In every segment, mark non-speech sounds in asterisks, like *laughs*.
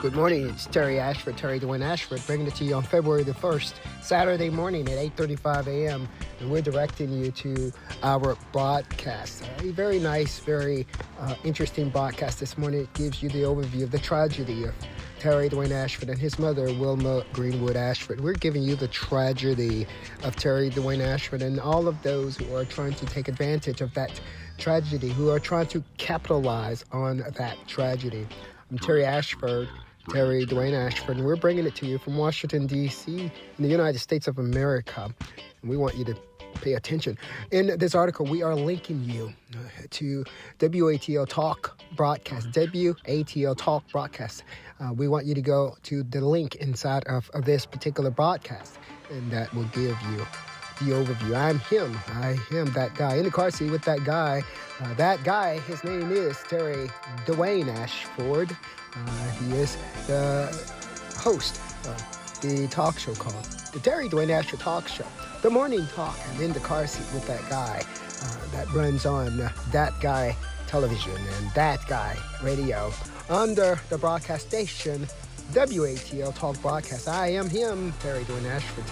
Good morning. It's Terry Ashford, Terry Dwayne Ashford, bringing it to you on February the 1st, Saturday morning at 8.35 a.m. And we're directing you to our broadcast. A very nice, very uh, interesting broadcast this morning. It gives you the overview of the tragedy of Terry Dwayne Ashford and his mother, Wilma Greenwood Ashford. We're giving you the tragedy of Terry Dwayne Ashford and all of those who are trying to take advantage of that tragedy, who are trying to capitalize on that tragedy. I'm Terry Ashford, Terry Dwayne Ashford, and we're bringing it to you from Washington, D.C., in the United States of America. And we want you to pay attention. In this article, we are linking you uh, to WATL Talk broadcast, WATL Talk broadcast. Uh, we want you to go to the link inside of, of this particular broadcast, and that will give you the overview. I'm him. I am that guy in the car seat with that guy. Uh, that guy, his name is Terry Dwayne Ashford. Uh, he is the host of the talk show called The Terry Dwayne Ashford Talk Show. The morning talk. I'm in the car seat with that guy uh, that runs on That Guy Television and That Guy Radio under the broadcast station WATL Talk Broadcast. I am him, Terry Dwayne Ashford,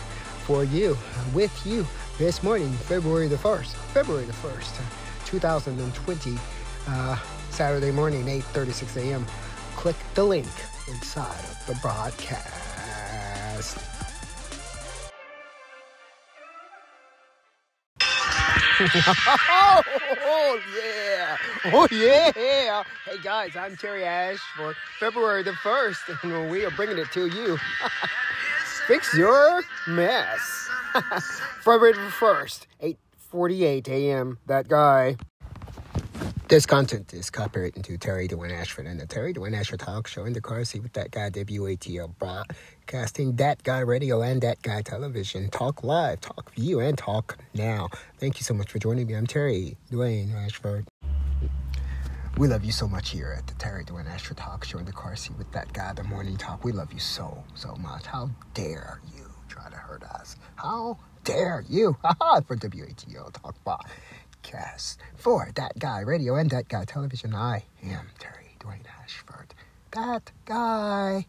for you, with you this morning, February the 1st, February the 1st, 2020, uh, Saturday morning, 8.36 a.m. Click the link inside of the broadcast. *laughs* oh, yeah. Oh, yeah. Hey, guys, I'm Terry Ashford. February the 1st, and we are bringing it to you. *laughs* Fix your mess. *laughs* February 1st, 8.48 a.m. That guy. This content is copyrighted to Terry Dwayne Ashford and the Terry Dwayne Ashford Talk Show in the car seat with that guy WATL broadcasting that guy radio and that guy television. Talk live, talk view, and talk now. Thank you so much for joining me. I'm Terry Dwayne Ashford. We love you so much here at the Terry Dwayne Ashford Talk Show in the car seat with that guy, the morning talk. We love you so, so much. How dare you try to hurt us? How dare you? for WATL Talk Podcast for That Guy Radio and That Guy Television. I am Terry Dwayne Ashford. That guy,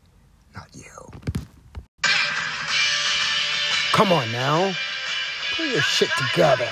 not you. Come on now. Put your shit together.